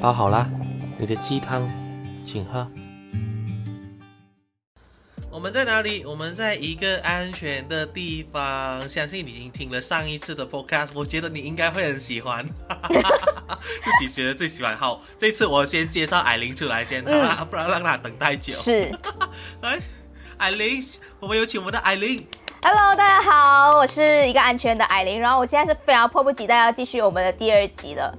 包好啦，你的鸡汤，请喝。我们在哪里？我们在一个安全的地方。相信你已经听了上一次的 podcast，我觉得你应该会很喜欢。自己觉得最喜欢。好，这次我先介绍艾琳出来先，好 不然让她等太久。是，来，艾琳，我们有请我们的艾琳。Hello，大家好，我是一个安全的艾琳。然后我现在是非常迫不及待要继续我们的第二集了，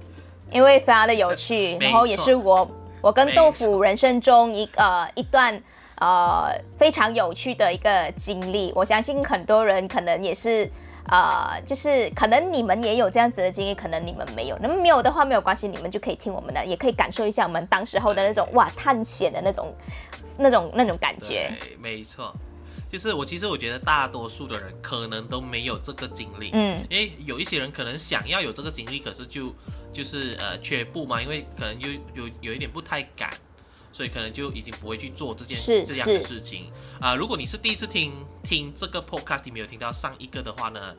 因为非常的有趣，然后也是我我跟豆腐人生中一呃一段。呃，非常有趣的一个经历，我相信很多人可能也是，呃，就是可能你们也有这样子的经历，可能你们没有，那么没有的话没有关系，你们就可以听我们的，也可以感受一下我们当时候的那种哇探险的那种、那种、那种感觉。对，没错，就是我其实我觉得大多数的人可能都没有这个经历，嗯，因为有一些人可能想要有这个经历，可是就就是呃缺步嘛，因为可能有有有一点不太敢。所以可能就已经不会去做这件这样的事情啊！如果你是第一次听听这个 podcast，你没有听到上一个的话呢，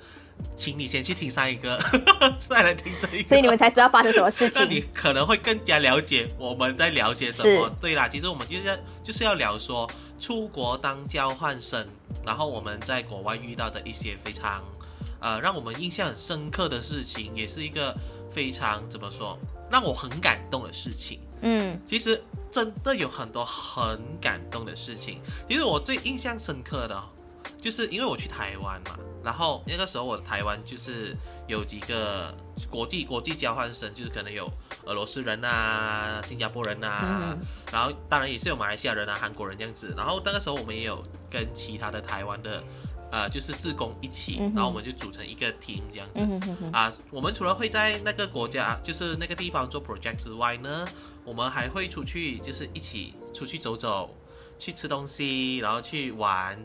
请你先去听上一个，再来听这一个，所以你们才知道发生什么事情。那你可能会更加了解我们在聊些什么。对啦，其实我们就是要就是要聊说出国当交换生，然后我们在国外遇到的一些非常呃让我们印象很深刻的事情，也是一个非常怎么说让我很感动的事情。嗯，其实真的有很多很感动的事情。其实我最印象深刻的，就是因为我去台湾嘛，然后那个时候我台湾就是有几个国际国际交换生，就是可能有俄罗斯人啊、新加坡人啊，然后当然也是有马来西亚人啊、韩国人这样子。然后那个时候我们也有跟其他的台湾的。呃，就是自工一起，然后我们就组成一个 team 这样子。啊，我们除了会在那个国家，就是那个地方做 project 之外呢，我们还会出去，就是一起出去走走，去吃东西，然后去玩。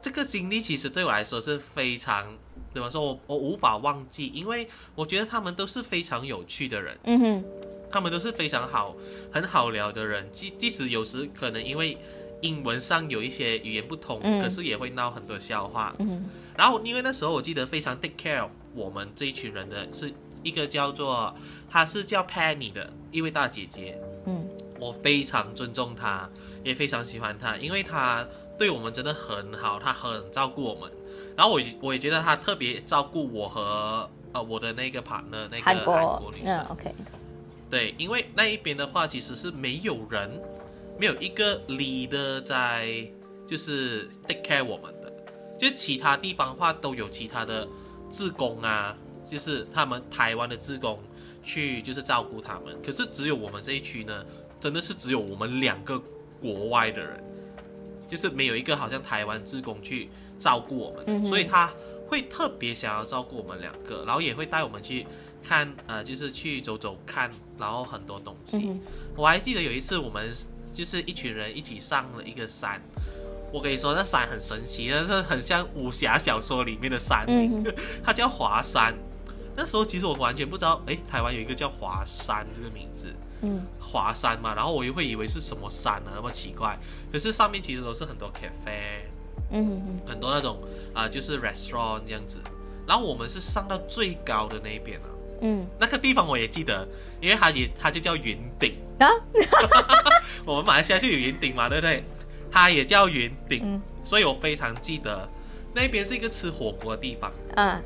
这个经历其实对我来说是非常，怎么说，我我无法忘记，因为我觉得他们都是非常有趣的人。嗯哼，他们都是非常好、很好聊的人，即即使有时可能因为。英文上有一些语言不通，可是也会闹很多笑话。嗯然后因为那时候我记得非常 take care of 我们这一群人的是一个叫做她是叫 Penny 的一位大姐姐。嗯，我非常尊重她，也非常喜欢她，因为她对我们真的很好，她很照顾我们。然后我我也觉得她特别照顾我和呃我的那个 partner 那个韩国女生。OK，对，因为那一边的话其实是没有人。没有一个 leader 在，就是 take care 我们的，就其他地方的话都有其他的志工啊，就是他们台湾的志工去就是照顾他们，可是只有我们这一区呢，真的是只有我们两个国外的人，就是没有一个好像台湾志工去照顾我们，所以他会特别想要照顾我们两个，然后也会带我们去看，呃，就是去走走看，然后很多东西，我还记得有一次我们。就是一群人一起上了一个山，我跟你说，那山很神奇，但是很像武侠小说里面的山，它叫华山。那时候其实我完全不知道，哎，台湾有一个叫华山这个名字，嗯，华山嘛，然后我又会以为是什么山呢？那么奇怪，可是上面其实都是很多 cafe，嗯，很多那种啊，就是 restaurant 这样子。然后我们是上到最高的那一边啊。嗯，那个地方我也记得，因为它也它就叫云顶啊。我们马来西亚就有云顶嘛，对不对？它也叫云顶，所以我非常记得那边是一个吃火锅的地方。嗯，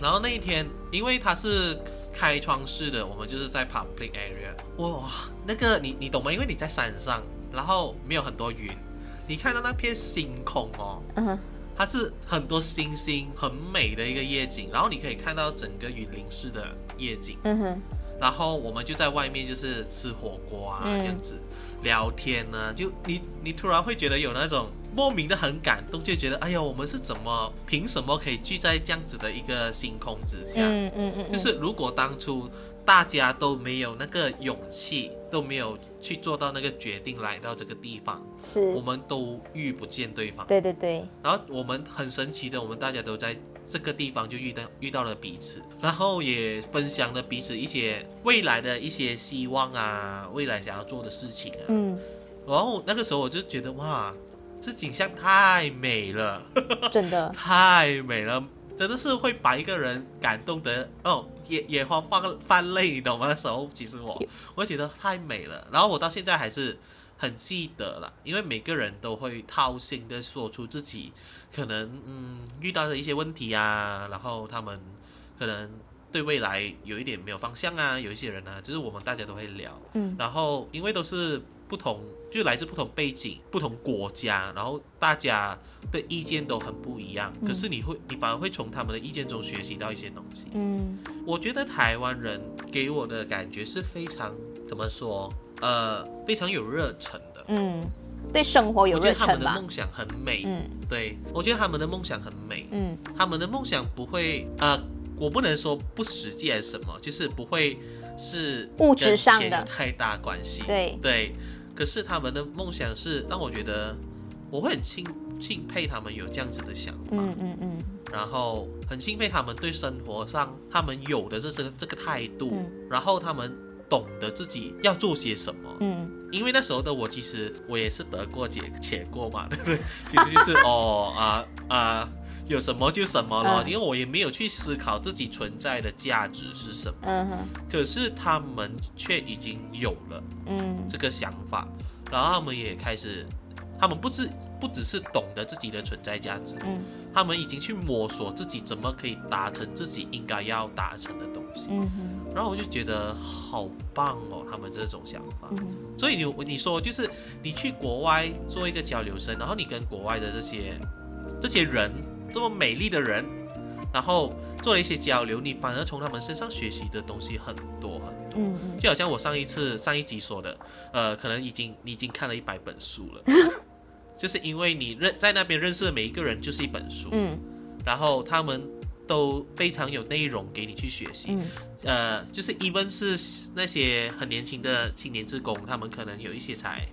然后那一天，因为它是开窗式的，我们就是在 public area。哇，那个你你懂吗？因为你在山上，然后没有很多云，你看到那片星空哦。嗯。它是很多星星，很美的一个夜景，然后你可以看到整个云林市的夜景。嗯哼。然后我们就在外面就是吃火锅啊，这样子聊天呢，就你你突然会觉得有那种莫名的很感动，就觉得哎呀，我们是怎么凭什么可以聚在这样子的一个星空之下？嗯嗯嗯。就是如果当初大家都没有那个勇气，都没有。去做到那个决定，来到这个地方，是我们都遇不见对方。对对对。然后我们很神奇的，我们大家都在这个地方就遇到遇到了彼此，然后也分享了彼此一些未来的一些希望啊，未来想要做的事情啊。嗯。然后那个时候我就觉得哇，这景象太美了，真的 太美了。真的是会把一个人感动的哦，眼眼花放泛泪，你懂吗？那时候其实我我觉得太美了，然后我到现在还是很记得了，因为每个人都会掏心的说出自己可能嗯遇到的一些问题啊，然后他们可能对未来有一点没有方向啊，有一些人啊，就是我们大家都会聊，嗯，然后因为都是。不同就来自不同背景、不同国家，然后大家的意见都很不一样。可是你会，你反而会从他们的意见中学习到一些东西。嗯，我觉得台湾人给我的感觉是非常怎么说？呃，非常有热忱的。嗯，对生活有热忱他们的梦想很美。嗯，对，我觉得他们的梦想很美。嗯，他们的梦想不会呃，我不能说不实际还是什么，就是不会是物质上的太大关系。对对。可是他们的梦想是让我觉得我会很钦钦佩他们有这样子的想法，嗯嗯嗯，然后很钦佩他们对生活上他们有的这这个这个态度，然后他们懂得自己要做些什么，嗯，因为那时候的我其实我也是得过且且过嘛，对不对？其实就是哦啊啊。有什么就什么了，因为我也没有去思考自己存在的价值是什么。嗯哼。可是他们却已经有了，嗯，这个想法，然后他们也开始，他们不是不只是懂得自己的存在价值，嗯，他们已经去摸索自己怎么可以达成自己应该要达成的东西。嗯哼。然后我就觉得好棒哦，他们这种想法。嗯。所以你你说就是你去国外做一个交流生，然后你跟国外的这些这些人。这么美丽的人，然后做了一些交流，你反而从他们身上学习的东西很多很多。嗯嗯。就好像我上一次上一集说的，呃，可能已经你已经看了一百本书了，就是因为你认在那边认识的每一个人就是一本书。嗯。然后他们都非常有内容给你去学习。嗯。呃，就是 even 是那些很年轻的青年职工，他们可能有一些才。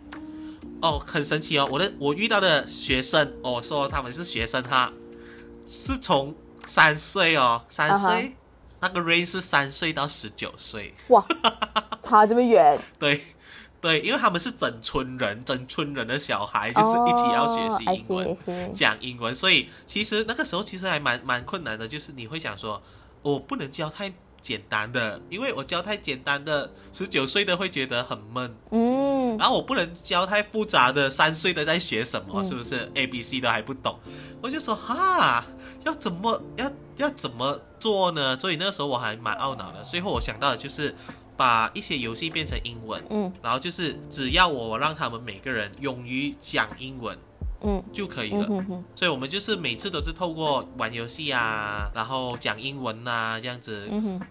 哦，很神奇哦，我的我遇到的学生，哦，说他们是学生哈。是从三岁哦，三岁，那个 range 是三岁到十九岁，哇，差这么远。对，对，因为他们是整村人，整村人的小孩，就是一起要学习英文，讲英文，所以其实那个时候其实还蛮蛮困难的，就是你会想说，我不能教太简单的，因为我教太简单的，十九岁的会觉得很闷，嗯，然后我不能教太复杂的，三岁的在学什么，是不是 A B C 都还不懂，我就说哈。要怎么要要怎么做呢？所以那个时候我还蛮懊恼的。最后我想到的就是把一些游戏变成英文，嗯，然后就是只要我让他们每个人勇于讲英文，嗯，就可以了。所以我们就是每次都是透过玩游戏啊，然后讲英文啊这样子，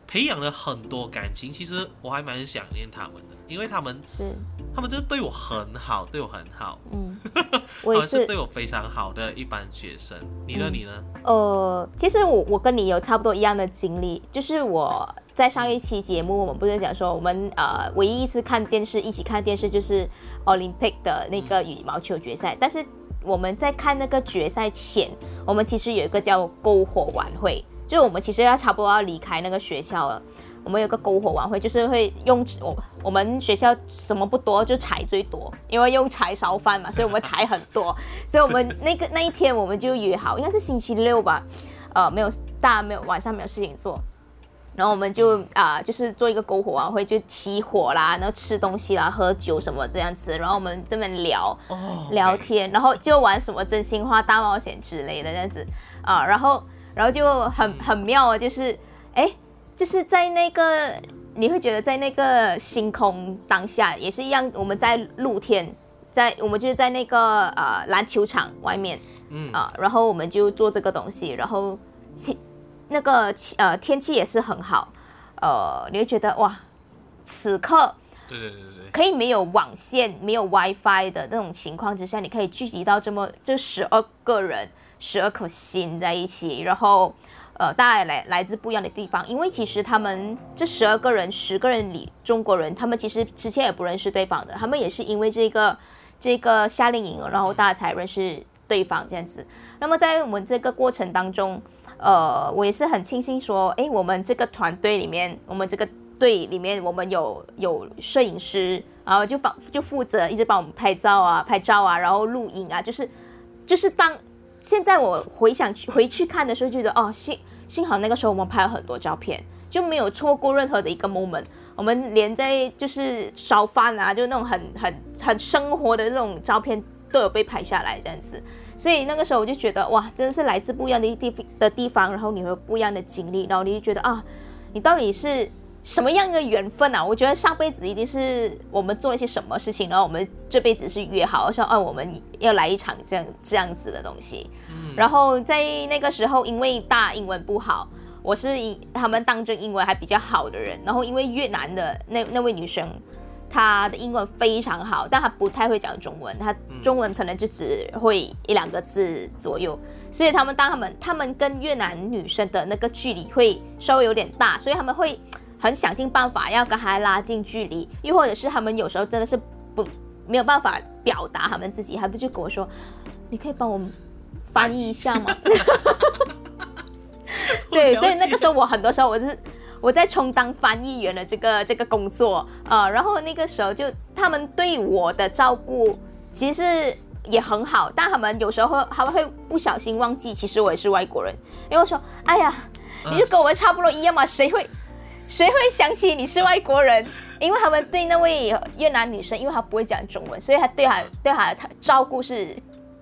培养了很多感情。其实我还蛮想念他们的，因为他们是。他们真的对我很好，对我很好。嗯，我也是对我非常好的一班学生。你呢？你呢？呃，其实我我跟你有差不多一样的经历，就是我在上一期节目，我们不是讲说我们呃唯一一次看电视一起看电视就是 Olympic 的那个羽毛球决赛，但是我们在看那个决赛前，我们其实有一个叫篝火晚会，就我们其实要差不多要离开那个学校了。我们有个篝火晚会，就是会用我我们学校什么不多，就柴最多，因为用柴烧饭嘛，所以我们柴很多，所以我们那个那一天我们就约好，应该是星期六吧，呃，没有大家没有晚上没有事情做，然后我们就啊就是做一个篝火晚会，就起火啦，然后吃东西啦，喝酒什么这样子，然后我们这边聊聊天，然后就玩什么真心话大冒险之类的这样子啊，然后然后就很很妙啊，就是哎。就是在那个，你会觉得在那个星空当下也是一样。我们在露天，在我们就是在那个呃篮球场外面，嗯啊，然后我们就做这个东西，然后天那个呃天气也是很好，呃，你会觉得哇，此刻对对对对，可以没有网线、没有 WiFi 的那种情况之下，你可以聚集到这么这十二个人、十二颗心在一起，然后。呃，大家来来自不一样的地方，因为其实他们这十二个人、十个人里，中国人他们其实之前也不认识对方的，他们也是因为这个这个夏令营，然后大家才认识对方这样子。那么在我们这个过程当中，呃，我也是很庆幸说，哎，我们这个团队里面，我们这个队里面，我们有有摄影师，然后就放就负责一直帮我们拍照啊、拍照啊，然后录影啊，就是就是当。现在我回想去回去看的时候，就觉得哦，幸幸好那个时候我们拍了很多照片，就没有错过任何的一个 moment。我们连在就是烧饭啊，就那种很很很生活的那种照片都有被拍下来这样子。所以那个时候我就觉得哇，真的是来自不一样的地的地方，然后你有不一样的经历，然后你就觉得啊，你到底是。什么样的缘分啊？我觉得上辈子一定是我们做了些什么事情，然后我们这辈子是约好说，哦，我们要来一场这样这样子的东西。嗯，然后在那个时候，因为大英文不好，我是英他们当中英文还比较好的人，然后因为越南的那那位女生，她的英文非常好，但他不太会讲中文，他中文可能就只会一两个字左右，所以他们当他们他们跟越南女生的那个距离会稍微有点大，所以他们会。很想尽办法要跟他拉近距离，又或者是他们有时候真的是不没有办法表达他们自己，他不就跟我说：“你可以帮我翻译一下吗？”对，所以那个时候我很多时候我是我在充当翻译员的这个这个工作啊，然后那个时候就他们对我的照顾其实也很好，但他们有时候会他们会不小心忘记，其实我也是外国人，因为说：“哎呀，你就跟我们差不多一样嘛，谁会？”谁会想起你是外国人？因为他们对那位越南女生，因为她不会讲中文，所以她对她对她她照顾是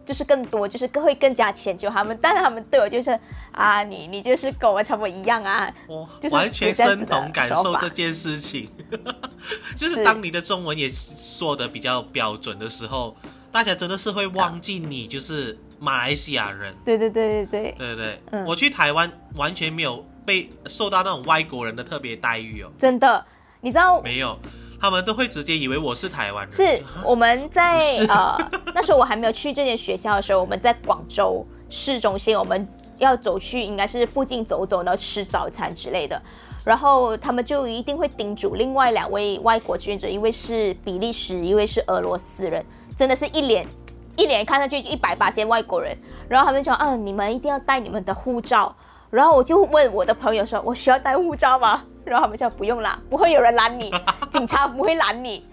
就是更多，就是更会更加迁就他们。但是他们对我就是啊，你你就是跟我差不多一样啊，我完全身同感受这件事情。就是当你的中文也说的比较标准的时候，大家真的是会忘记你就是马来西亚人。对对对对对对对，我去台湾完全没有被受到那种外国人的特别待遇哦，真的。你知道没有？他们都会直接以为我是台湾人。是我们在呃那时候我还没有去这间学校的时候，我们在广州市中心，我们要走去应该是附近走走，然后吃早餐之类的。然后他们就一定会叮嘱另外两位外国志愿者，一位是比利时，一位是俄罗斯人，真的是一脸 一脸看上去一百八千外国人。然后他们说，嗯，你们一定要带你们的护照。然后我就问我的朋友说：“我需要带护照吗？”然后他们说：“不用啦，不会有人拦你，警察不会拦你。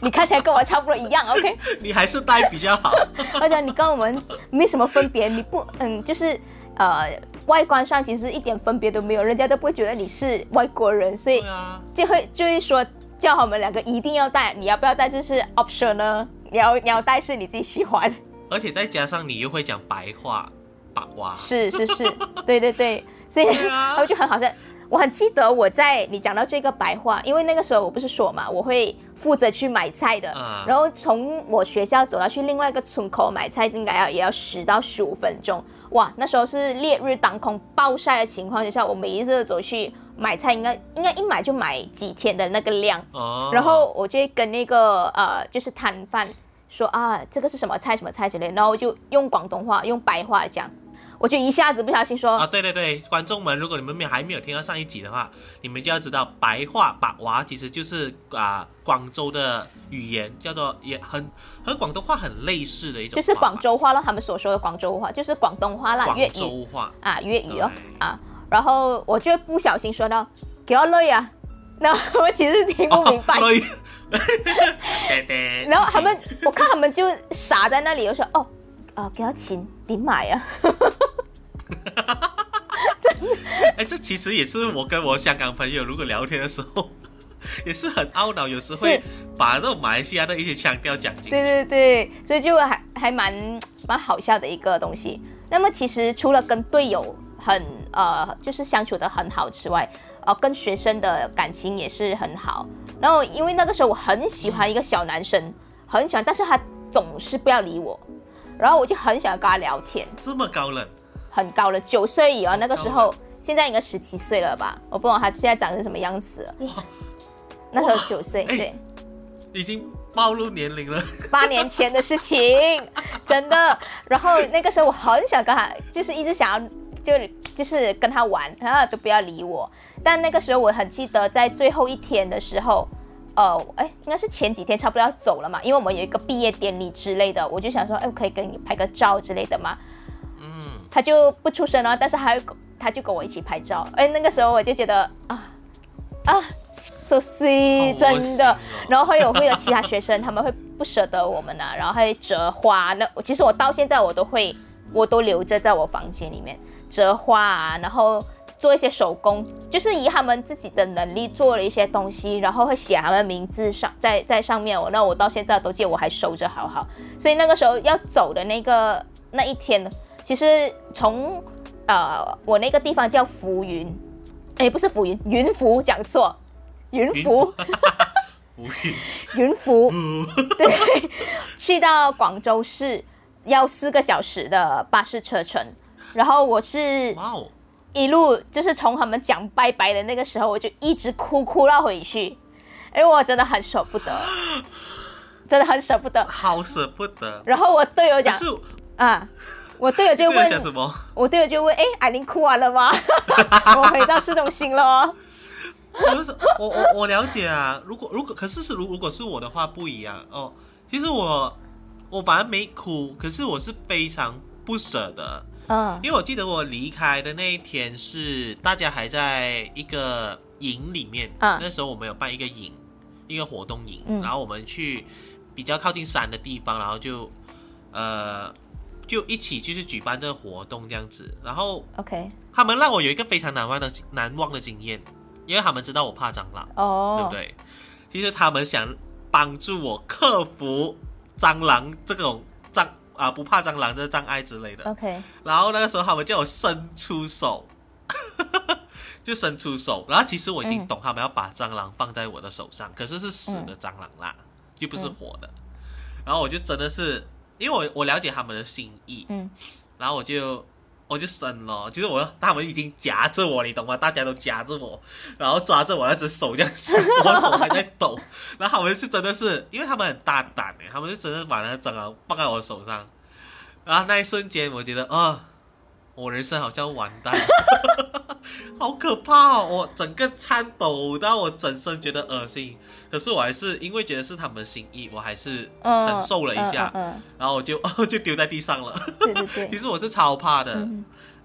你看起来跟我差不多一样，OK？你还是带比较好。而且你跟我们没什么分别，你不嗯，就是呃，外观上其实一点分别都没有，人家都不会觉得你是外国人，所以就会就会说叫我们两个一定要带，你要不要带就是 option 呢？你要你要带是你自己喜欢，而且再加上你又会讲白话。是是是，对对对，所以我就很好笑。我很记得我在你讲到这个白话，因为那个时候我不是说嘛，我会负责去买菜的，然后从我学校走到去另外一个村口买菜，应该要也要十到十五分钟。哇，那时候是烈日当空、暴晒的情况之下，我每一次走去买菜，应该应该一买就买几天的那个量。哦，然后我就跟那个呃，就是摊贩说啊，这个是什么菜什么菜之类，然后就用广东话、用白话讲。我就一下子不小心说啊，对对对，观众们，如果你们没还没有听到上一集的话，你们就要知道白话把娃其实就是啊广州的语言，叫做也很和广东话很类似的一种，就是广州话了。他们所说的广州话就是广东话啦，粤语啊，粤语哦啊。然后我就不小心说到给我累啊，那我其实听不明白。然后他们，我看他们就傻在那里，我说哦。啊，给他钱点买啊！哎，这其实也是我跟我香港朋友如果聊天的时候，也是很懊恼，有时会把那种马来西亚的一些腔调讲进去。对对对，所以就还还蛮 蛮好笑的一个东西。那么其实除了跟队友很呃，就是相处的很好之外，呃，跟学生的感情也是很好。然后因为那个时候我很喜欢一个小男生，很喜欢，但是他总是不要理我。然后我就很想跟他聊天，这么高冷，很高了，九岁以后那个时候，现在应该十七岁了吧？我不懂他现在长成什么样子。哇，那时候九岁，对，已经暴露年龄了。八年前的事情，真的。然后那个时候我很想跟他，就是一直想要，就就是跟他玩，然后都不要理我。但那个时候我很记得，在最后一天的时候。呃，哎，应该是前几天差不多要走了嘛，因为我们有一个毕业典礼之类的，我就想说，哎，我可以跟你拍个照之类的嘛。嗯，他就不出声了，但是还他就跟我一起拍照。哎，那个时候我就觉得啊啊，so sweet，真的。然后会有会有其他学生，他们会不舍得我们啊，然后会折花。那其实我到现在我都会，我都留着在我房间里面折花啊，然后做一些手工，就是以他们自己的能力做了一些东西，然后会写他们名字上在在上面。我那我到现在都记得，我还收着好好。所以那个时候要走的那个那一天，其实从呃我那个地方叫浮云。哎，不是浮云，云浮讲错，云浮，浮。云，云浮，对，去到广州市要四个小时的巴士车程，然后我是一路就是从他们讲拜拜的那个时候，我就一直哭哭到回去，因为我真的很舍不得，真的很舍不得，好舍不得。然后我队友讲，啊。我队友就问什么？我队友就问：“哎，艾琳哭完了吗？我回到市中心了。”我我我了解啊。如果如果可是是如如果是我的话不一样哦。其实我我反而没哭，可是我是非常不舍得。嗯，因为我记得我离开的那一天是大家还在一个营里面。嗯，那时候我们有办一个营，一个活动营，然后我们去比较靠近山的地方，然后就呃。就一起就是举办这个活动这样子，然后，OK，他们让我有一个非常难忘的难忘的经验，因为他们知道我怕蟑螂，哦，对不对？其实他们想帮助我克服蟑螂这种障啊不怕蟑螂的障碍之类的，OK。然后那个时候他们叫我伸出手，就伸出手，然后其实我已经懂他们要把蟑螂放在我的手上，可是是死的蟑螂啦，又不是活的，然后我就真的是。因为我我了解他们的心意，嗯，然后我就我就生了，其实我他们已经夹着我，你懂吗？大家都夹着我，然后抓着我那只手这样，我手还在抖，然后他们是真的是，因为他们很大胆哎，他们就真的把那个蟑螂放在我手上，然后那一瞬间我觉得啊，我人生好像完蛋。好可怕哦！我整个颤抖到我整身觉得恶心，可是我还是因为觉得是他们的心意，我还是承受了一下，然后我就 就丢在地上了。对对对，其实我是超怕的。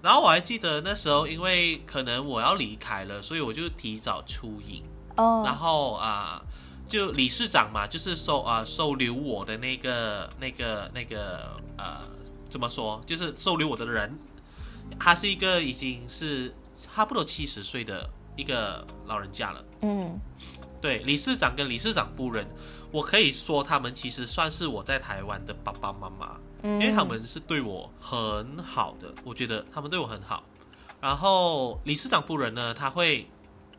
然后我还记得那时候，因为可能我要离开了，所以我就提早出营。哦。然后啊，就理事长嘛，就是收啊收留我的那个那个那个呃，怎么说？就是收留我的人，他是一个已经是。差不多七十岁的一个老人家了。嗯，对，理事长跟理事长夫人，我可以说他们其实算是我在台湾的爸爸妈妈，因为他们是对我很好的，我觉得他们对我很好。然后理事长夫人呢，他会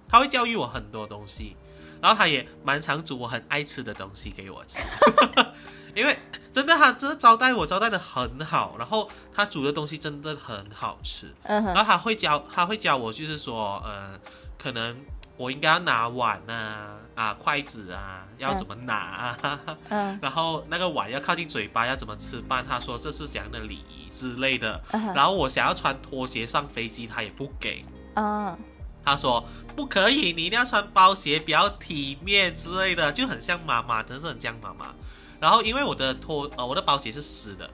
他会教育我很多东西，然后他也蛮常煮我很爱吃的东西给我吃。因为真的，他真的招待我，招待的很好。然后他煮的东西真的很好吃。嗯然后他会教，他会教我，就是说，呃，可能我应该要拿碗啊，啊，筷子啊，要怎么拿？嗯。然后那个碗要靠近嘴巴，要怎么吃饭？他说这是怎样的礼仪之类的。嗯。然后我想要穿拖鞋上飞机，他也不给。嗯。他说不可以，你一定要穿包鞋，比较体面之类的，就很像妈妈，真是很像妈妈。然后因为我的拖呃我的包鞋是湿的，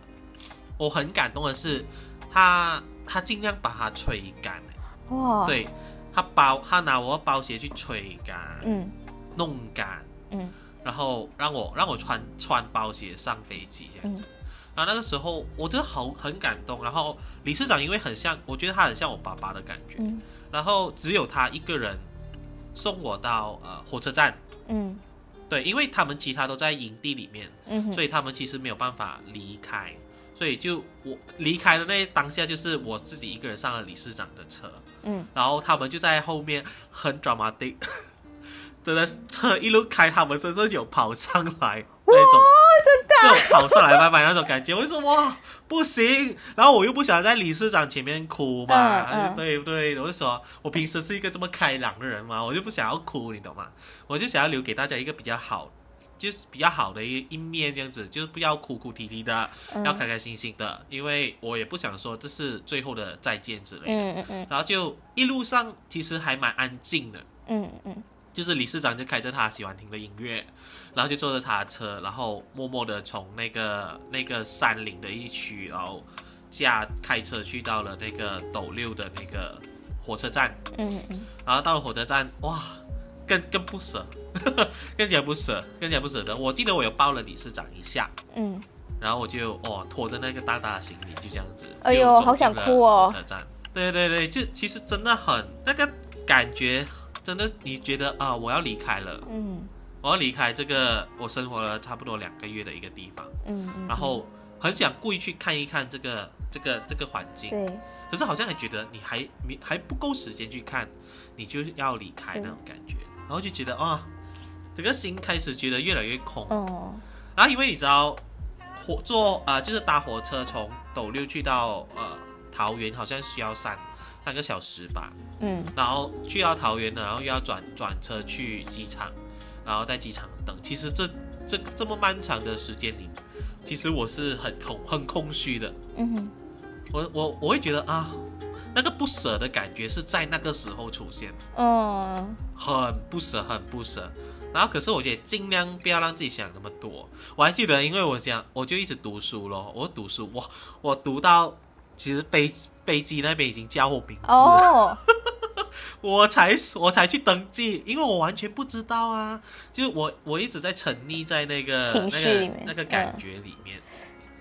我很感动的是，他他尽量把它吹干，哇，对他包他拿我的包鞋去吹干，嗯，弄干，嗯，然后让我让我穿穿包鞋上飞机这样子，然后那个时候我真的好很感动，然后理事长因为很像，我觉得他很像我爸爸的感觉，嗯，然后只有他一个人送我到呃火车站，嗯。对，因为他们其他都在营地里面，所以他们其实没有办法离开，所以就我离开的那当下，就是我自己一个人上了理事长的车，嗯，然后他们就在后面很 dramatic，真的车一路开，他们真的有跑上来那种。就跑上来拜拜那种感觉，我就说哇不行，然后我又不想在理事长前面哭嘛，对不对？我就说我平时是一个这么开朗的人嘛，我就不想要哭，你懂吗？我就想要留给大家一个比较好，就是比较好的一一面这样子，就是不要哭哭啼啼的，要开开心心的，因为我也不想说这是最后的再见之类的。嗯嗯嗯。然后就一路上其实还蛮安静的。嗯嗯。就是理事长就开着他喜欢听的音乐。然后就坐着他的车，然后默默的从那个那个山林的一区，然后驾开车去到了那个斗六的那个火车站。嗯嗯。然后到了火车站，哇，更更不舍，更加不舍，更加不舍得。我记得我有抱了理事长一下，嗯，然后我就哦拖着那个大大的行李就这样子，哎呦，好想哭哦。车站，对对对，就其实真的很那个感觉，真的你觉得啊，我要离开了，嗯，我要离开这个我生活了差不多两个月的一个地方，嗯，然后很想故意去看一看这个这个这个环境，对。可是好像还觉得你还你还不够时间去看，你就要离开那种感觉，然后就觉得啊，整个心开始觉得越来越空。哦。然后因为你知道，火坐啊就是搭火车从斗六去到呃桃园，好像需要三三个小时吧。嗯。然后去到桃园了，然后又要转转车去机场，然后在机场等。其实这这这么漫长的时间里，其实我是很空很空虚的。嗯哼。我我我会觉得啊，那个不舍的感觉是在那个时候出现，哦，很不舍，很不舍。然后可是我觉得尽量不要让自己想那么多。我还记得，因为我想我就一直读书咯，我读书，我我读到其实飞飞机那边已经叫我名字了，我才我才去登记，因为我完全不知道啊，就我我一直在沉溺在那个情绪里面，那个感觉里面，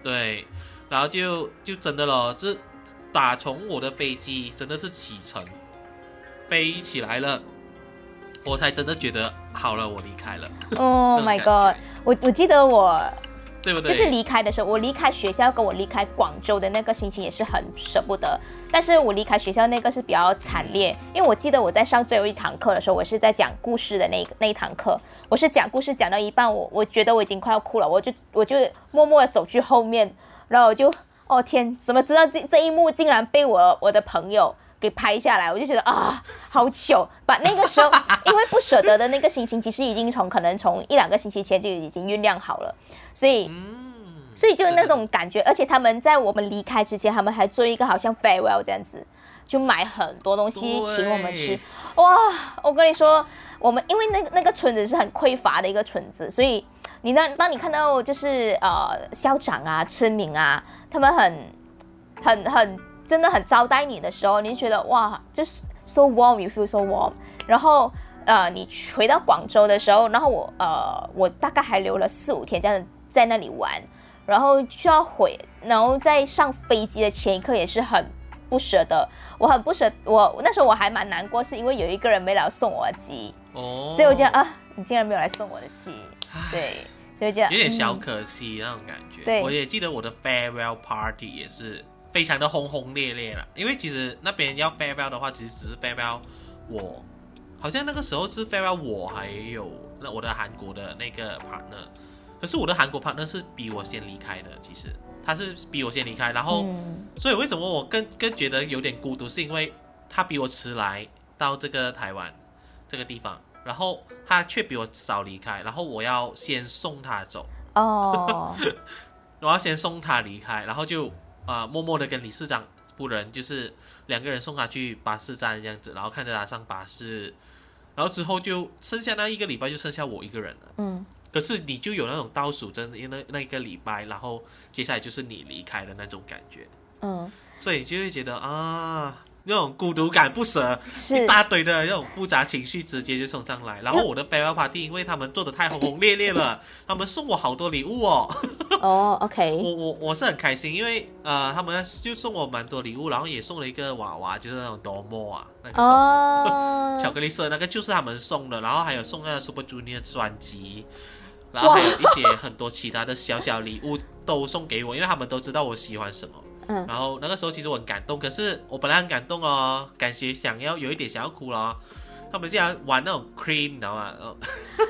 对。然后就就真的了，这打从我的飞机真的是启程飞起来了，我才真的觉得好了，我离开了。Oh my god！我我记得我，对不对？就是离开的时候，我离开学校跟我离开广州的那个心情也是很舍不得。但是我离开学校那个是比较惨烈，因为我记得我在上最后一堂课的时候，我是在讲故事的那那一堂课，我是讲故事讲到一半，我我觉得我已经快要哭了，我就我就默默的走去后面。然后我就，哦天，怎么知道这这一幕竟然被我我的朋友给拍下来？我就觉得啊，好糗！把那个时候 因为不舍得的那个心情，其实已经从可能从一两个星期前就已经酝酿好了，所以，所以就那种感觉。而且他们在我们离开之前，他们还做一个好像 farewell 这样子，就买很多东西请我们吃。哇，我跟你说，我们因为那个那个村子是很匮乏的一个村子，所以。你那当你看到就是呃校长啊村民啊，他们很很很真的很招待你的时候，你就觉得哇，就是 so warm，you feel so warm。然后呃你回到广州的时候，然后我呃我大概还留了四五天这样在那里玩，然后就要回，然后在上飞机的前一刻也是很不舍得，我很不舍，我那时候我还蛮难过，是因为有一个人没来送我的鸡，哦，所以我觉得啊，你竟然没有来送我的鸡，对。就这样，有点小可惜那种感觉。对，我也记得我的 farewell party 也是非常的轰轰烈烈了。因为其实那边要 farewell 的话，其实只是 farewell 我，好像那个时候是 farewell 我还有那我的韩国的那个 partner。可是我的韩国 partner 是比我先离开的，其实他是比我先离开。然后，所以为什么我更更觉得有点孤独，是因为他比我迟来到这个台湾这个地方。然后他却比我早离开，然后我要先送他走哦，我要先送他离开，然后就啊默默的跟理事长夫人就是两个人送他去巴士站这样子，然后看着他上巴士，然后之后就剩下那一个礼拜就剩下我一个人了。嗯，可是你就有那种倒数真的那那一个礼拜，然后接下来就是你离开的那种感觉。嗯，所以就会觉得啊。那种孤独感、不舍，一大堆的那种复杂情绪直接就冲上来。然后我的 farewell party，因为他们做的太轰轰烈烈了，他们送我好多礼物哦。哦，OK。我我我是很开心，因为呃，他们就送我蛮多礼物，然后也送了一个娃娃，就是那种 Domo 啊，那个巧克力色那个就是他们送的。然后还有送那个 Super Junior 专辑，然后还有一些很多其他的小小礼物都送给我，因为他们都知道我喜欢什么。嗯，然后那个时候其实我很感动，可是我本来很感动哦，感觉想要有一点想要哭了。他们竟然玩那种 cream，你知道吗？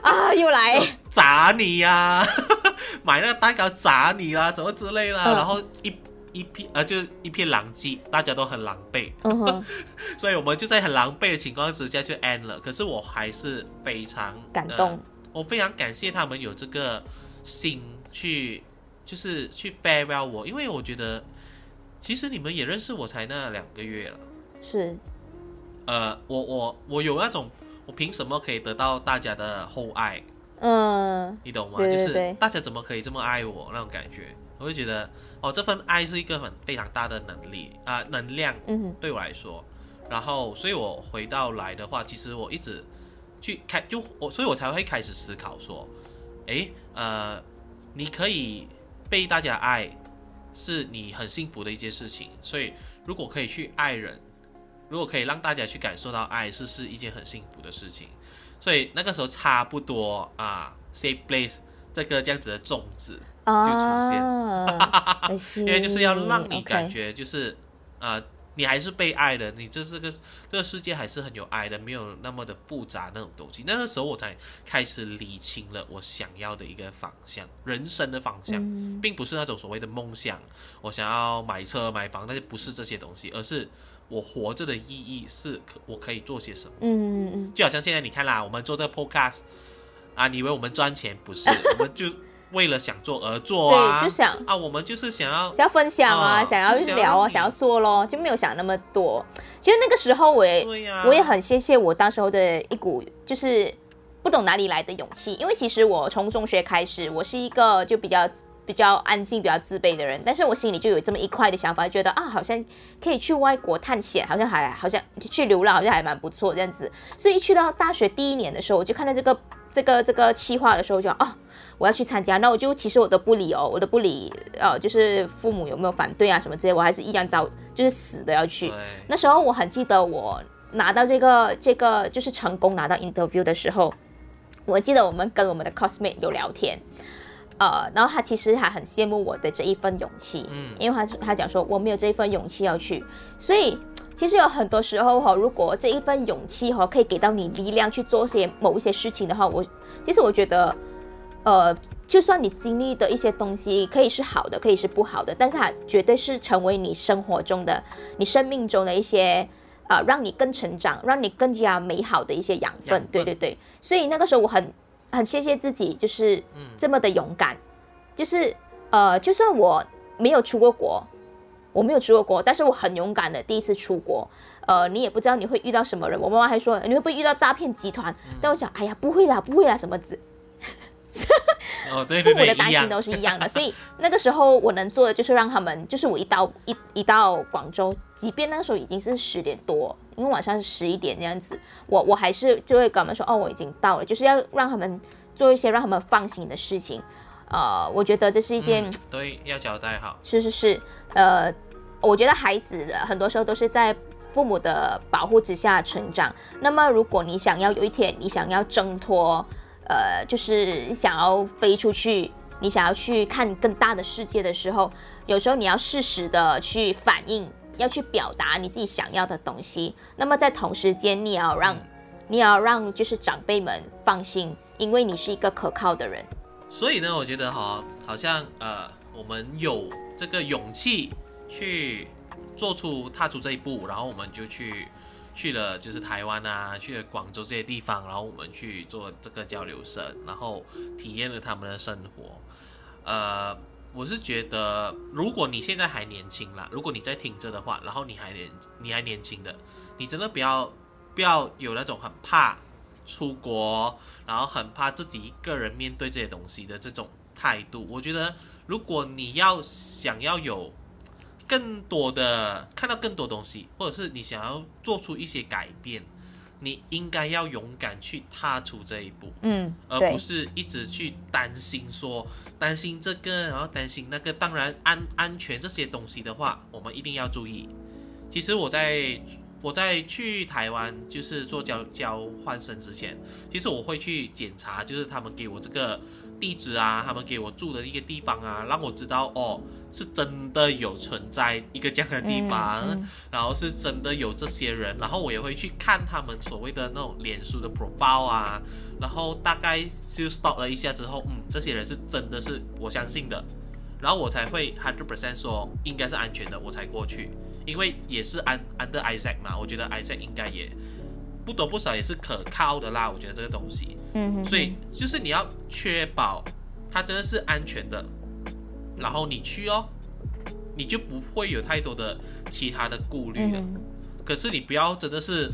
啊，又来 砸你呀，买那个蛋糕砸你啦，怎么之类啦。然后一一片呃，就一片狼藉，大家都很狼狈。所以我们就在很狼狈的情况之下去 end 了。可是我还是非常感动，我非常感谢他们有这个心去，就是去 farewell 我，因为我觉得。其实你们也认识我才那两个月了，是，呃，我我我有那种，我凭什么可以得到大家的厚爱？嗯，你懂吗？就是大家怎么可以这么爱我那种感觉？我会觉得，哦，这份爱是一个很非常大的能力啊，能量。嗯，对我来说，然后，所以我回到来的话，其实我一直去开就我，所以我才会开始思考说，诶，呃，你可以被大家爱，是你很幸福的一件事情。所以如果可以去爱人，如果可以让大家去感受到爱，是是一件很幸福的事情。所以那个时候差不多啊，safe place 这个这样子的种子就出现，因为就是要让你感觉就是啊。你还是被爱的，你这是个这个世界还是很有爱的，没有那么的复杂那种东西。那个时候我才开始理清了我想要的一个方向，人生的方向，并不是那种所谓的梦想，我想要买车买房，那就不是这些东西，而是我活着的意义是可我可以做些什么。嗯嗯嗯，就好像现在你看啦，我们做这 podcast 啊，你以为我们赚钱不是？我们就。为了想做而做啊，对，就想啊，我们就是想要想要分享啊，想要聊啊，想要做咯，就没有想那么多。其实那个时候我也我也很谢谢我当时候的一股就是不懂哪里来的勇气，因为其实我从中学开始，我是一个就比较比较安静、比较自卑的人，但是我心里就有这么一块的想法，觉得啊，好像可以去外国探险，好像还好像去流浪，好像还蛮不错这样子。所以一去到大学第一年的时候，我就看到这个这个这个企划的时候，就啊。我要去参加，那我就其实我都不理哦，我都不理，呃，就是父母有没有反对啊什么这些，我还是依然找就是死的要去。那时候我很记得我拿到这个这个就是成功拿到 interview 的时候，我记得我们跟我们的 cosmate 有聊天，呃，然后他其实还很羡慕我的这一份勇气，嗯，因为他他讲说我没有这一份勇气要去，所以其实有很多时候哈，如果这一份勇气哈可以给到你力量去做些某一些事情的话，我其实我觉得。呃，就算你经历的一些东西可以是好的，可以是不好的，但是它绝对是成为你生活中的、你生命中的一些啊，让你更成长、让你更加美好的一些养分。对对对，所以那个时候我很很谢谢自己，就是这么的勇敢，就是呃，就算我没有出过国，我没有出过国，但是我很勇敢的第一次出国。呃，你也不知道你会遇到什么人，我妈妈还说你会不会遇到诈骗集团，但我想，哎呀，不会啦，不会啦，什么子。哦，对对对，父母的担心都是一样的，所以那个时候我能做的就是让他们，就是我一到一一到广州，即便那个时候已经是十点多，因为晚上是十一点这样子，我我还是就会跟他们说，哦，我已经到了，就是要让他们做一些让他们放心的事情。呃，我觉得这是一件对要交代好，是是是，呃，我觉得孩子很多时候都是在父母的保护之下成长。那么如果你想要有一天你想要挣脱。呃，就是想要飞出去，你想要去看更大的世界的时候，有时候你要适时的去反应，要去表达你自己想要的东西。那么在同时间，你要让，你要让就是长辈们放心，因为你是一个可靠的人。所以呢，我觉得哈，好像呃，我们有这个勇气去做出踏出这一步，然后我们就去。去了就是台湾啊，去了广州这些地方，然后我们去做这个交流生，然后体验了他们的生活。呃，我是觉得，如果你现在还年轻啦，如果你在听着的话，然后你还年你还年轻的，你真的不要不要有那种很怕出国，然后很怕自己一个人面对这些东西的这种态度。我觉得，如果你要想要有。更多的看到更多东西，或者是你想要做出一些改变，你应该要勇敢去踏出这一步，嗯，而不是一直去担心说担心这个，然后担心那个。当然安安全这些东西的话，我们一定要注意。其实我在我在去台湾就是做交交换生之前，其实我会去检查，就是他们给我这个地址啊，他们给我住的一个地方啊，让我知道哦。是真的有存在一个这样的地方，然后是真的有这些人，然后我也会去看他们所谓的那种脸书的 profile 啊，然后大概就 stop 了一下之后，嗯，这些人是真的是我相信的，然后我才会 hundred percent 说应该是安全的，我才过去，因为也是安安的 Isaac 嘛，我觉得 Isaac 应该也不多不少也是可靠的啦，我觉得这个东西，嗯，所以就是你要确保它真的是安全的。然后你去哦，你就不会有太多的其他的顾虑了。可是你不要真的是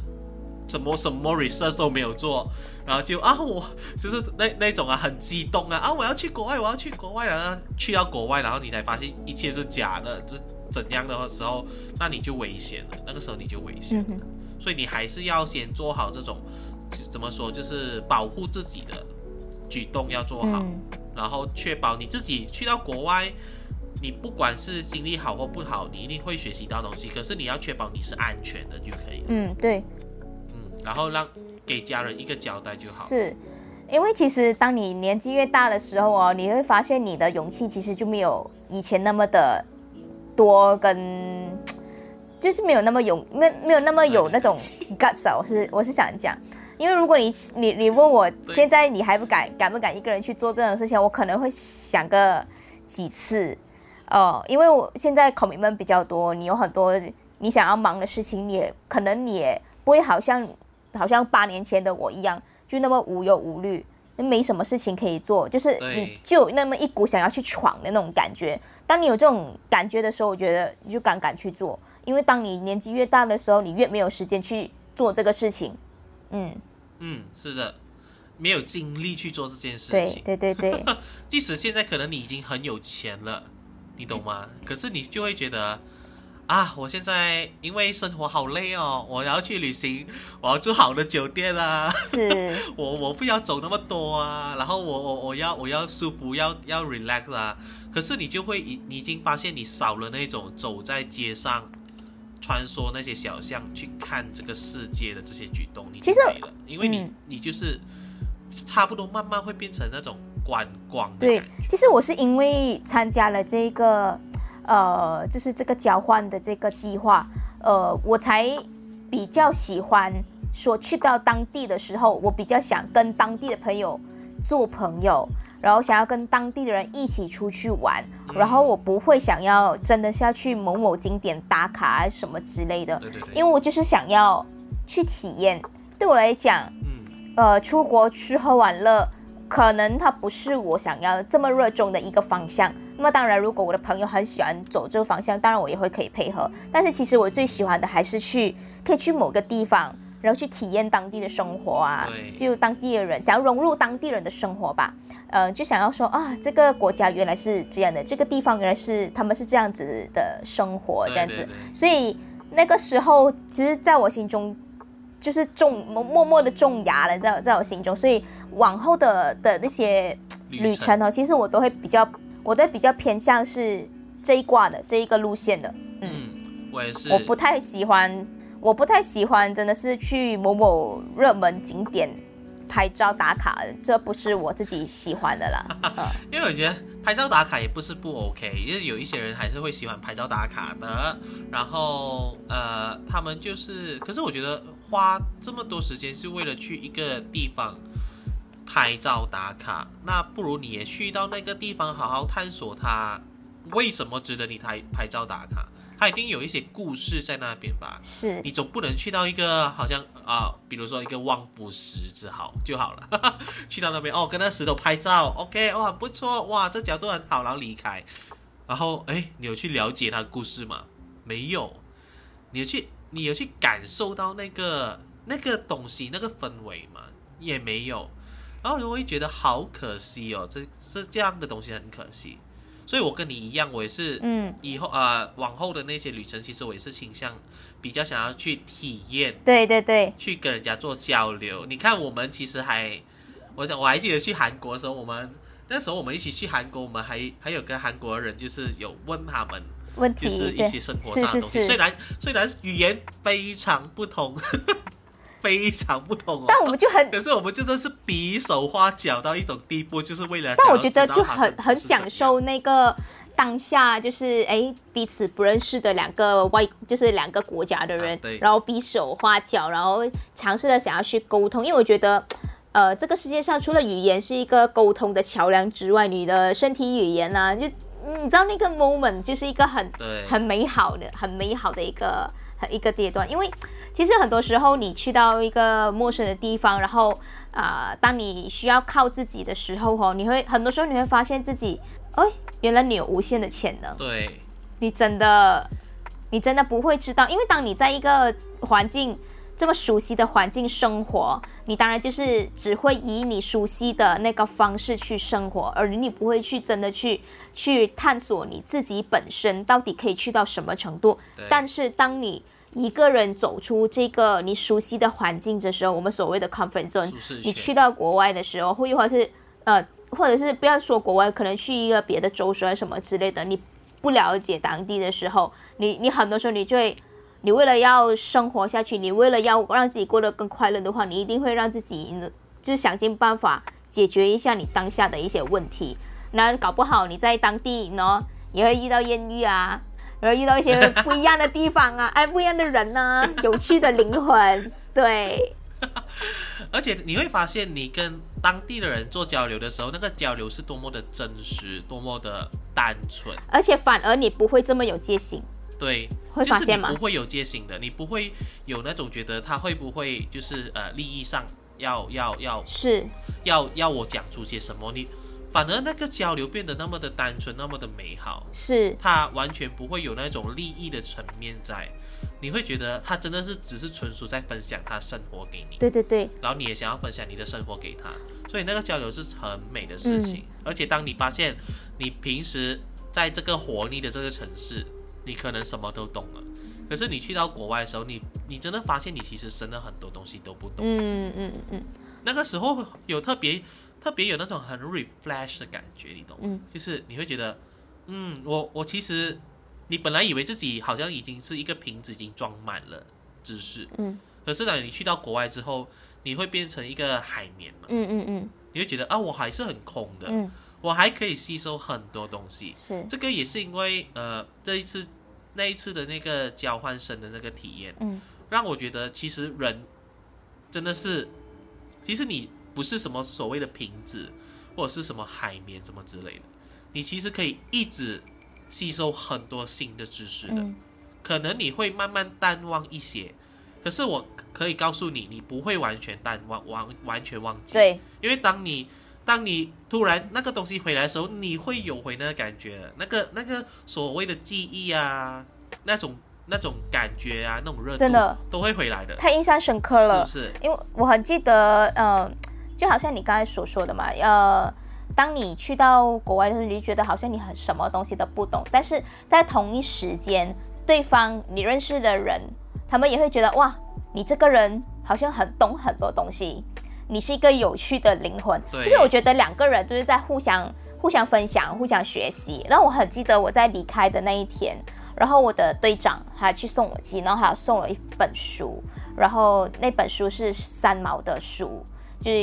什么什么 research 都没有做，然后就啊我就是那那种啊很激动啊啊我要去国外我要去国外啊去到国外然后你才发现一切是假的这怎样的时候那你就危险了，那个时候你就危险了。所以你还是要先做好这种怎么说，就是保护自己的举动要做好，然后确保你自己去到国外，你不管是经历好或不好，你一定会学习到东西。可是你要确保你是安全的就可以了。嗯，对。嗯，然后让给家人一个交代就好。是。因为其实当你年纪越大的时候哦，你会发现你的勇气其实就没有以前那么的多，跟就是没有那么勇，没没有那么有那种 guts 啊。我是我是想讲，因为如果你你你问我现在你还不敢敢不敢一个人去做这种事情，我可能会想个几次哦，因为我现在 commitment 比较多，你有很多你想要忙的事情，你也可能你也不会好像好像八年前的我一样。就那么无忧无虑，没什么事情可以做，就是你就那么一股想要去闯的那种感觉。当你有这种感觉的时候，我觉得你就敢敢去做，因为当你年纪越大的时候，你越没有时间去做这个事情。嗯嗯，是的，没有精力去做这件事情。对对对对，即使现在可能你已经很有钱了，你懂吗？可是你就会觉得。啊！我现在因为生活好累哦，我要去旅行，我要住好的酒店啊。是，我我不要走那么多啊，然后我我我要我要舒服，要要 relax 啊。可是你就会已你已经发现你少了那种走在街上穿梭那些小巷去看这个世界的这些举动，你其实没了，因为你你就是差不多慢慢会变成那种观光的对。其实我是因为参加了这个。呃，就是这个交换的这个计划，呃，我才比较喜欢说去到当地的时候，我比较想跟当地的朋友做朋友，然后想要跟当地的人一起出去玩，然后我不会想要真的是要去某某景点打卡什么之类的，因为我就是想要去体验。对我来讲，嗯，呃，出国吃喝玩乐。可能它不是我想要这么热衷的一个方向。那么当然，如果我的朋友很喜欢走这个方向，当然我也会可以配合。但是其实我最喜欢的还是去，可以去某个地方，然后去体验当地的生活啊，就当地的人，想要融入当地人的生活吧。呃，就想要说啊，这个国家原来是这样的，这个地方原来是他们是这样子的生活这样子。所以那个时候，其实在我心中。就是种默默默的种芽了，在在我心中，所以往后的的那些旅程哦，其实我都会比较，我都比较偏向是这一挂的这一个路线的。嗯，我也是。我不太喜欢，我不太喜欢，真的是去某某热门景点。拍照打卡，这不是我自己喜欢的啦。因为我觉得拍照打卡也不是不 OK，因为有一些人还是会喜欢拍照打卡的。然后呃，他们就是，可是我觉得花这么多时间是为了去一个地方拍照打卡，那不如你也去到那个地方好好探索它为什么值得你拍拍照打卡。它一定有一些故事在那边吧？是你总不能去到一个好像啊，比如说一个旺夫石之好就好了，去到那边哦，跟那石头拍照，OK，哇，不错，哇，这角度很好，然后离开。然后哎，你有去了解它的故事吗？没有。你有去，你有去感受到那个那个东西那个氛围吗？也没有。然后我会觉得好可惜哦，这是这样的东西很可惜。所以，我跟你一样，我也是，嗯，以后呃，往后的那些旅程，其实我也是倾向比较想要去体验，对对对，去跟人家做交流。你看，我们其实还，我想我还记得去韩国的时候，我们那时候我们一起去韩国，我们还还有跟韩国人就是有问他们问题，就是一些生活上的东西，虽然虽然语言非常不同。非常不同哦，但我们就很，可是我们真的是比手画脚到一种地步，就是为了。但我觉得就很很享受那个当下，就是哎彼此不认识的两个外，就是两个国家的人，然后比手画脚，然后尝试的想要去沟通，因为我觉得，呃，这个世界上除了语言是一个沟通的桥梁之外，你的身体语言呢，就你知道那个 moment 就是一个很很美好的、很美好的一个一个阶段，因为。其实很多时候，你去到一个陌生的地方，然后啊，当你需要靠自己的时候，哦，你会很多时候你会发现自己，哎，原来你有无限的潜能。对，你真的，你真的不会知道，因为当你在一个环境这么熟悉的环境生活，你当然就是只会以你熟悉的那个方式去生活，而你不会去真的去去探索你自己本身到底可以去到什么程度。但是当你一个人走出这个你熟悉的环境的时候，我们所谓的 comfort zone，你去到国外的时候，或或者是呃，或者是不要说国外，可能去一个别的州说什么之类的，你不了解当地的时候，你你很多时候你就会，你为了要生活下去，你为了要让自己过得更快乐的话，你一定会让自己就想尽办法解决一下你当下的一些问题。那搞不好你在当地呢，也会遇到艳遇啊，然后遇到一些不一样的地方啊，哎，不一样的人呢，有趣的灵魂，对。而且你会发现，你跟当地的人做交流的时候，那个交流是多么的真实，多么的单纯。而且反而你不会这么有戒心。对，会发现吗？不会有戒心的，你不会有那种觉得他会不会就是呃利益上要要要是要要我讲出些什么你。反而那个交流变得那么的单纯，那么的美好，是。他完全不会有那种利益的层面在，你会觉得他真的是只是纯属在分享他生活给你，对对对，然后你也想要分享你的生活给他，所以那个交流是很美的事情。而且当你发现你平时在这个活力的这个城市，你可能什么都懂了，可是你去到国外的时候，你你真的发现你其实真的很多东西都不懂，嗯嗯嗯，那个时候有特别。特别有那种很 refresh 的感觉，你懂吗？就是你会觉得，嗯，我我其实，你本来以为自己好像已经是一个瓶子，已经装满了知识，嗯，可是呢，你去到国外之后，你会变成一个海绵嘛，嗯嗯嗯，你会觉得啊，我还是很空的，嗯，我还可以吸收很多东西，是。这个也是因为呃，这一次那一次的那个交换生的那个体验，嗯，让我觉得其实人真的是，其实你。不是什么所谓的瓶子，或者是什么海绵什么之类的，你其实可以一直吸收很多新的知识的。可能你会慢慢淡忘一些，可是我可以告诉你，你不会完全淡忘，完完全忘记。对，因为当你当你突然那个东西回来的时候，你会有回那个感觉，那个那个所谓的记忆啊，那种那种感觉啊，那种热度，真的都会回来的。太印象深刻了，是不是？因为我很记得，嗯。就好像你刚才所说的嘛，呃，当你去到国外的时候，你就觉得好像你很什么东西都不懂，但是在同一时间，对方你认识的人，他们也会觉得哇，你这个人好像很懂很多东西，你是一个有趣的灵魂。就是我觉得两个人就是在互相互相分享、互相学习。然后我很记得我在离开的那一天，然后我的队长还去送我机，然后还送了一本书，然后那本书是三毛的书。就是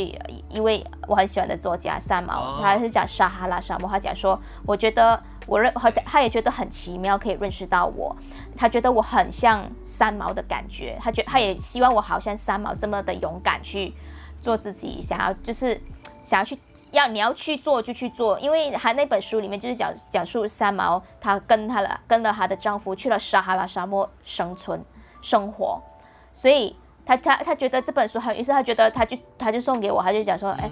一位我很喜欢的作家三毛，他是讲撒哈拉沙漠。他讲说，我觉得我认，他他也觉得很奇妙，可以认识到我。他觉得我很像三毛的感觉，他觉他也希望我好像三毛这么的勇敢去做自己，想要就是想要去要你要去做就去做。因为他那本书里面就是讲讲述三毛，她跟她的跟了她的丈夫去了撒哈拉沙漠生存生活，所以。他他他觉得这本书很，于是他觉得他就他就送给我，他就讲说，哎，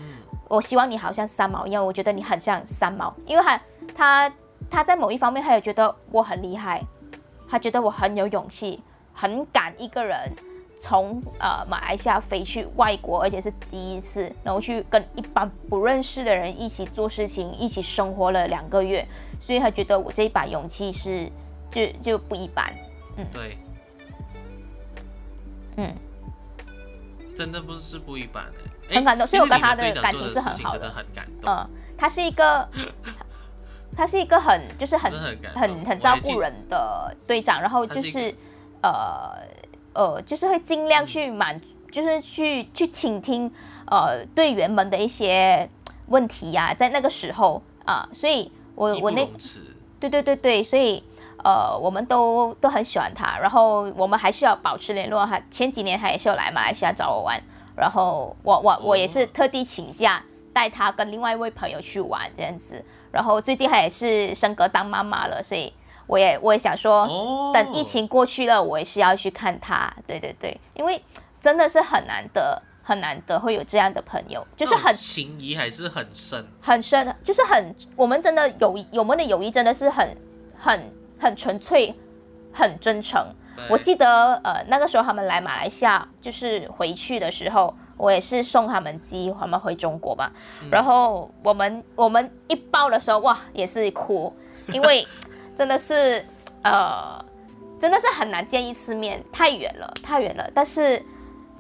我希望你好像三毛一样，我觉得你很像三毛，因为他他他在某一方面他也觉得我很厉害，他觉得我很有勇气，很敢一个人从呃马来西亚飞去外国，而且是第一次，然后去跟一般不认识的人一起做事情，一起生活了两个月，所以他觉得我这一把勇气是就就不一般，嗯，对，嗯。真的不是不一般的，很感动，所以我跟他的感情是很好的，很感动。嗯，他是一个，他是一个很就是很很很照顾人的队长，然后就是呃呃，就是会尽量去满，就是去去倾听呃队员们的一些问题呀，在那个时候啊，所以我我那对对对对，所以。呃，我们都都很喜欢他，然后我们还是要保持联络。他前几年他也是有来马来西亚找我玩，然后我我我也是特地请假带他跟另外一位朋友去玩这样子。然后最近他也是升格当妈妈了，所以我也我也想说，等疫情过去了，我也是要去看他。对对对，因为真的是很难得，很难得会有这样的朋友，就是很情谊还是很深，很深，就是很我们真的友谊，我们的友谊真的是很很。很纯粹，很真诚。我记得，呃，那个时候他们来马来西亚，就是回去的时候，我也是送他们机，他们回中国嘛。然后我们我们一抱的时候，哇，也是哭，因为 真的是，呃，真的是很难见一次面，太远了，太远了。但是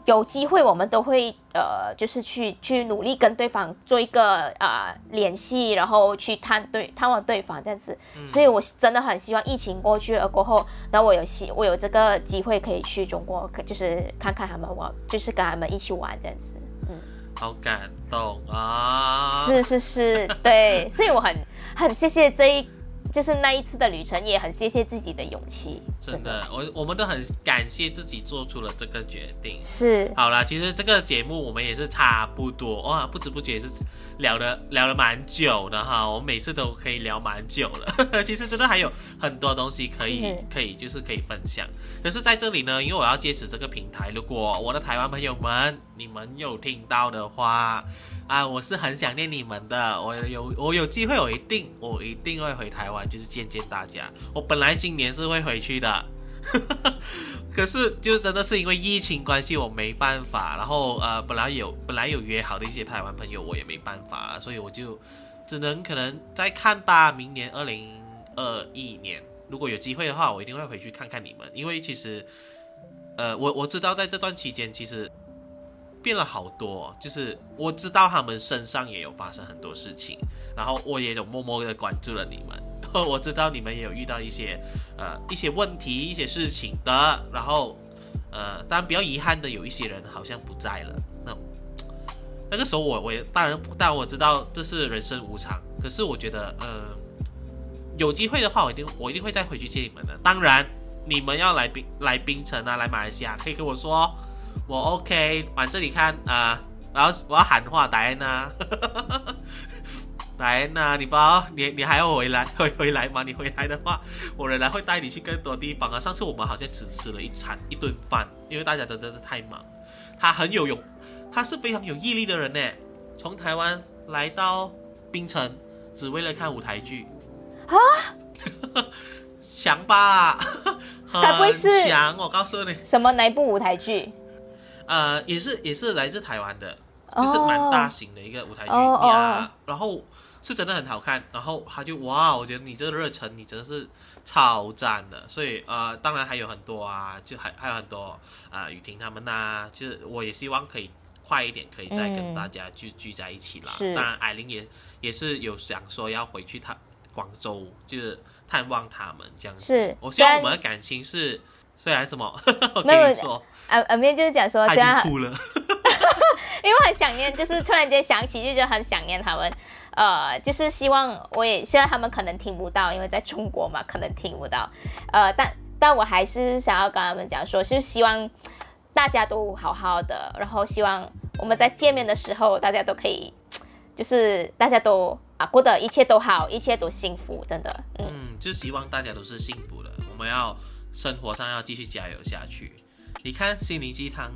有机会，我们都会呃，就是去去努力跟对方做一个呃联系，然后去探对探望对方这样子。所以我真的很希望疫情过去了过后，然后我有希我有这个机会可以去中国，可就是看看他们玩，就是跟他们一起玩这样子。嗯，好感动啊！是是是，对，所以我很很谢谢这一。就是那一次的旅程，也很谢谢自己的勇气。真的，我我们都很感谢自己做出了这个决定。是，好了，其实这个节目我们也是差不多哇，不知不觉也是聊了聊了蛮久的哈。我们每次都可以聊蛮久了，其实真的还有很多东西可以可以就是可以分享。可是在这里呢，因为我要借此这个平台，如果我的台湾朋友们你们有听到的话。啊，我是很想念你们的。我有我有机会，我一定我一定会回台湾，就是见见大家。我本来今年是会回去的，可是就真的是因为疫情关系，我没办法。然后呃，本来有本来有约好的一些台湾朋友，我也没办法，所以我就只能可能再看吧。明年二零二一年，如果有机会的话，我一定会回去看看你们。因为其实呃，我我知道在这段期间，其实。变了好多，就是我知道他们身上也有发生很多事情，然后我也有默默的关注了你们。我知道你们也有遇到一些呃一些问题、一些事情的，然后呃，当然比较遗憾的，有一些人好像不在了。那那个时候我我也当然当然我知道这是人生无常，可是我觉得呃有机会的话，我一定我一定会再回去见你们的。当然你们要来冰来冰城啊，来马来西亚可以跟我说。我 OK，反正你看啊，我要我要喊话，戴安娜，戴安娜，你不你你还要回来 回回来吗？你回来的话，我仍然会带你去更多地方啊。上次我们好像只吃了一餐一顿饭，因为大家都真是太忙。他很有勇，他是非常有毅力的人呢。从台湾来到槟城，只为了看舞台剧啊，强吧？该不会是强？我告诉你，什么哪一部舞台剧？呃，也是也是来自台湾的，就是蛮大型的一个舞台剧呀，然后是真的很好看，然后他就哇，我觉得你这个热忱，你真的是超赞的，所以呃，当然还有很多啊，就还还有很多啊，雨婷他们呐，就是我也希望可以快一点，可以再跟大家聚聚在一起啦。当然，艾琳也也是有想说要回去他广州，就是探望他们这样子。是，我希望我们的感情是虽然什么，我跟你说。耳耳边就是讲说，虽然哭了，因为很想念，就是突然间想起，就觉得很想念他们。呃，就是希望我也，虽然他们可能听不到，因为在中国嘛，可能听不到。呃，但但我还是想要跟他们讲说，就是希望大家都好好的，然后希望我们在见面的时候，大家都可以，就是大家都啊过得一切都好，一切都幸福，真的。嗯，就希望大家都是幸福的，我们要生活上要继续加油下去。你看心灵鸡汤，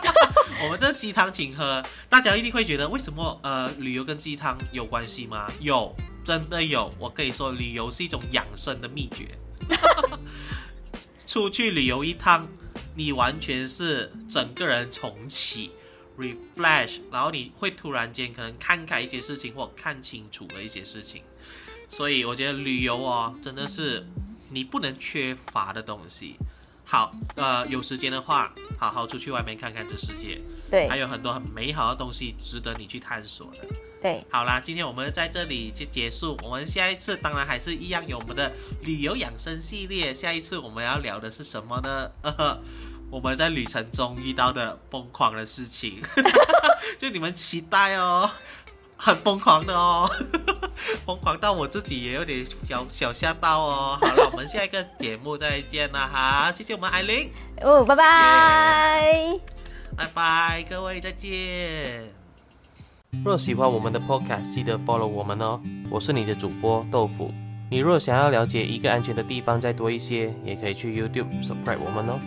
我们这鸡汤请喝，大家一定会觉得为什么呃旅游跟鸡汤有关系吗？有，真的有。我可以说，旅游是一种养生的秘诀。出去旅游一趟，你完全是整个人重启，refresh，然后你会突然间可能看开一些事情或看清楚了一些事情。所以我觉得旅游哦，真的是你不能缺乏的东西。好，呃，有时间的话，好好出去外面看看这世界，对，还有很多很美好的东西值得你去探索的。对，好啦，今天我们在这里就结束，我们下一次当然还是一样有我们的旅游养生系列，下一次我们要聊的是什么呢？呃 我们在旅程中遇到的疯狂的事情，就你们期待哦。很疯狂的哦，疯狂到我自己也有点小小吓到哦。好了，我们下一个节目再见了哈，谢谢我们艾琳哦，拜拜，拜拜，各位再见。若喜欢我们的 podcast，记得 follow 我们哦。我是你的主播豆腐。你若想要了解一个安全的地方再多一些，也可以去 YouTube subscribe 我们哦。